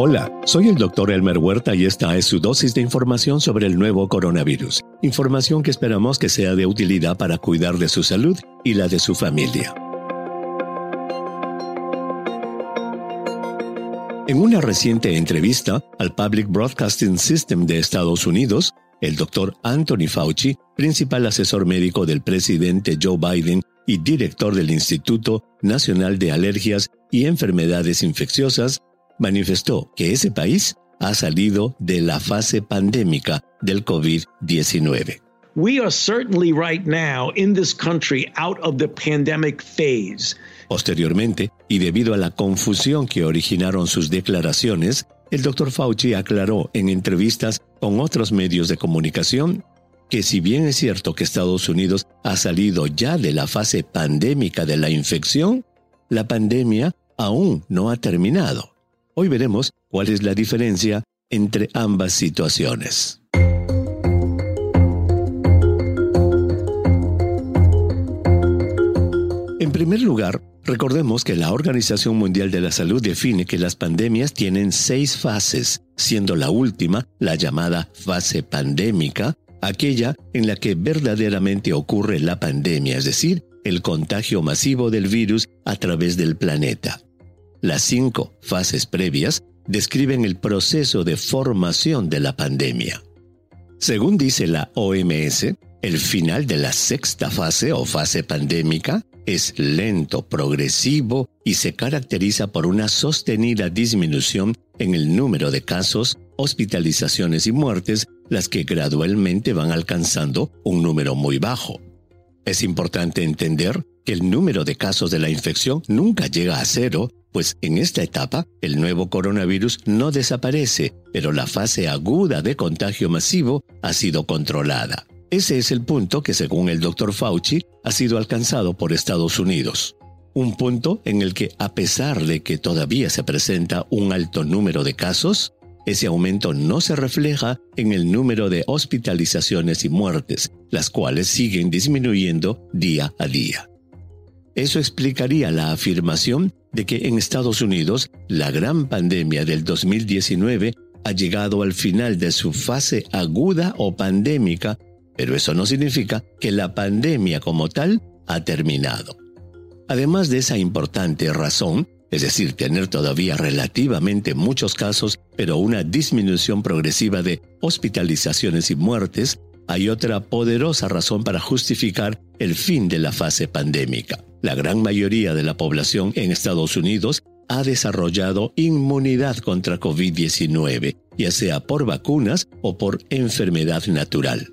Hola, soy el doctor Elmer Huerta y esta es su dosis de información sobre el nuevo coronavirus. Información que esperamos que sea de utilidad para cuidar de su salud y la de su familia. En una reciente entrevista al Public Broadcasting System de Estados Unidos, el doctor Anthony Fauci, principal asesor médico del presidente Joe Biden y director del Instituto Nacional de Alergias y Enfermedades Infecciosas, manifestó que ese país ha salido de la fase pandémica del COVID-19. We are certainly right now in this country out of the pandemic phase. Posteriormente, y debido a la confusión que originaron sus declaraciones, el Dr. Fauci aclaró en entrevistas con otros medios de comunicación que si bien es cierto que Estados Unidos ha salido ya de la fase pandémica de la infección, la pandemia aún no ha terminado. Hoy veremos cuál es la diferencia entre ambas situaciones. En primer lugar, recordemos que la Organización Mundial de la Salud define que las pandemias tienen seis fases, siendo la última, la llamada fase pandémica, aquella en la que verdaderamente ocurre la pandemia, es decir, el contagio masivo del virus a través del planeta. Las cinco fases previas describen el proceso de formación de la pandemia. Según dice la OMS, el final de la sexta fase o fase pandémica es lento, progresivo y se caracteriza por una sostenida disminución en el número de casos, hospitalizaciones y muertes, las que gradualmente van alcanzando un número muy bajo. Es importante entender que el número de casos de la infección nunca llega a cero pues en esta etapa el nuevo coronavirus no desaparece, pero la fase aguda de contagio masivo ha sido controlada. Ese es el punto que según el Dr. Fauci ha sido alcanzado por Estados Unidos. Un punto en el que a pesar de que todavía se presenta un alto número de casos, ese aumento no se refleja en el número de hospitalizaciones y muertes, las cuales siguen disminuyendo día a día. Eso explicaría la afirmación de que en Estados Unidos la gran pandemia del 2019 ha llegado al final de su fase aguda o pandémica, pero eso no significa que la pandemia como tal ha terminado. Además de esa importante razón, es decir, tener todavía relativamente muchos casos, pero una disminución progresiva de hospitalizaciones y muertes, hay otra poderosa razón para justificar el fin de la fase pandémica. La gran mayoría de la población en Estados Unidos ha desarrollado inmunidad contra COVID-19, ya sea por vacunas o por enfermedad natural.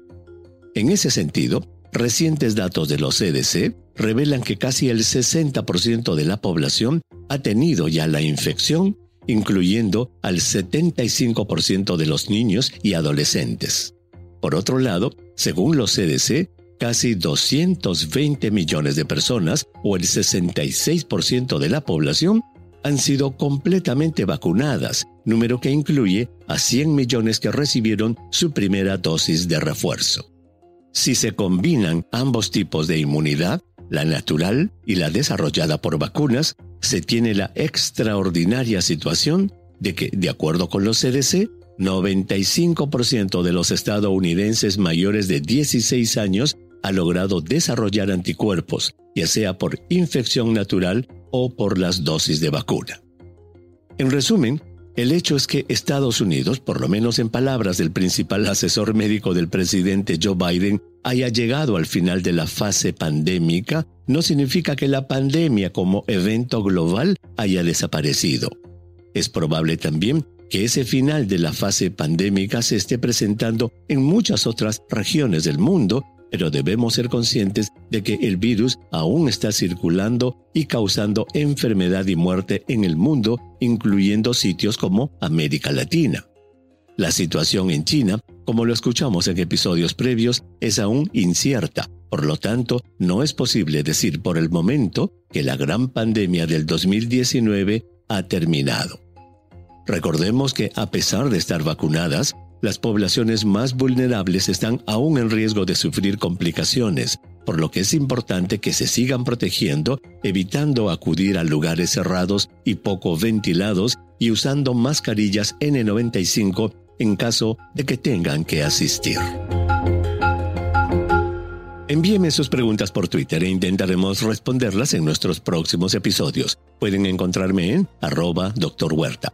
En ese sentido, recientes datos de los CDC revelan que casi el 60% de la población ha tenido ya la infección, incluyendo al 75% de los niños y adolescentes. Por otro lado, según los CDC, casi 220 millones de personas, o el 66% de la población, han sido completamente vacunadas, número que incluye a 100 millones que recibieron su primera dosis de refuerzo. Si se combinan ambos tipos de inmunidad, la natural y la desarrollada por vacunas, se tiene la extraordinaria situación de que, de acuerdo con los CDC, 95% de los estadounidenses mayores de 16 años ha logrado desarrollar anticuerpos, ya sea por infección natural o por las dosis de vacuna. En resumen, el hecho es que Estados Unidos, por lo menos en palabras del principal asesor médico del presidente Joe Biden, haya llegado al final de la fase pandémica, no significa que la pandemia como evento global haya desaparecido. Es probable también que ese final de la fase pandémica se esté presentando en muchas otras regiones del mundo pero debemos ser conscientes de que el virus aún está circulando y causando enfermedad y muerte en el mundo, incluyendo sitios como América Latina. La situación en China, como lo escuchamos en episodios previos, es aún incierta. Por lo tanto, no es posible decir por el momento que la gran pandemia del 2019 ha terminado. Recordemos que a pesar de estar vacunadas, las poblaciones más vulnerables están aún en riesgo de sufrir complicaciones, por lo que es importante que se sigan protegiendo, evitando acudir a lugares cerrados y poco ventilados y usando mascarillas N95 en caso de que tengan que asistir. Envíeme sus preguntas por Twitter e intentaremos responderlas en nuestros próximos episodios. Pueden encontrarme en arroba Dr. Huerta.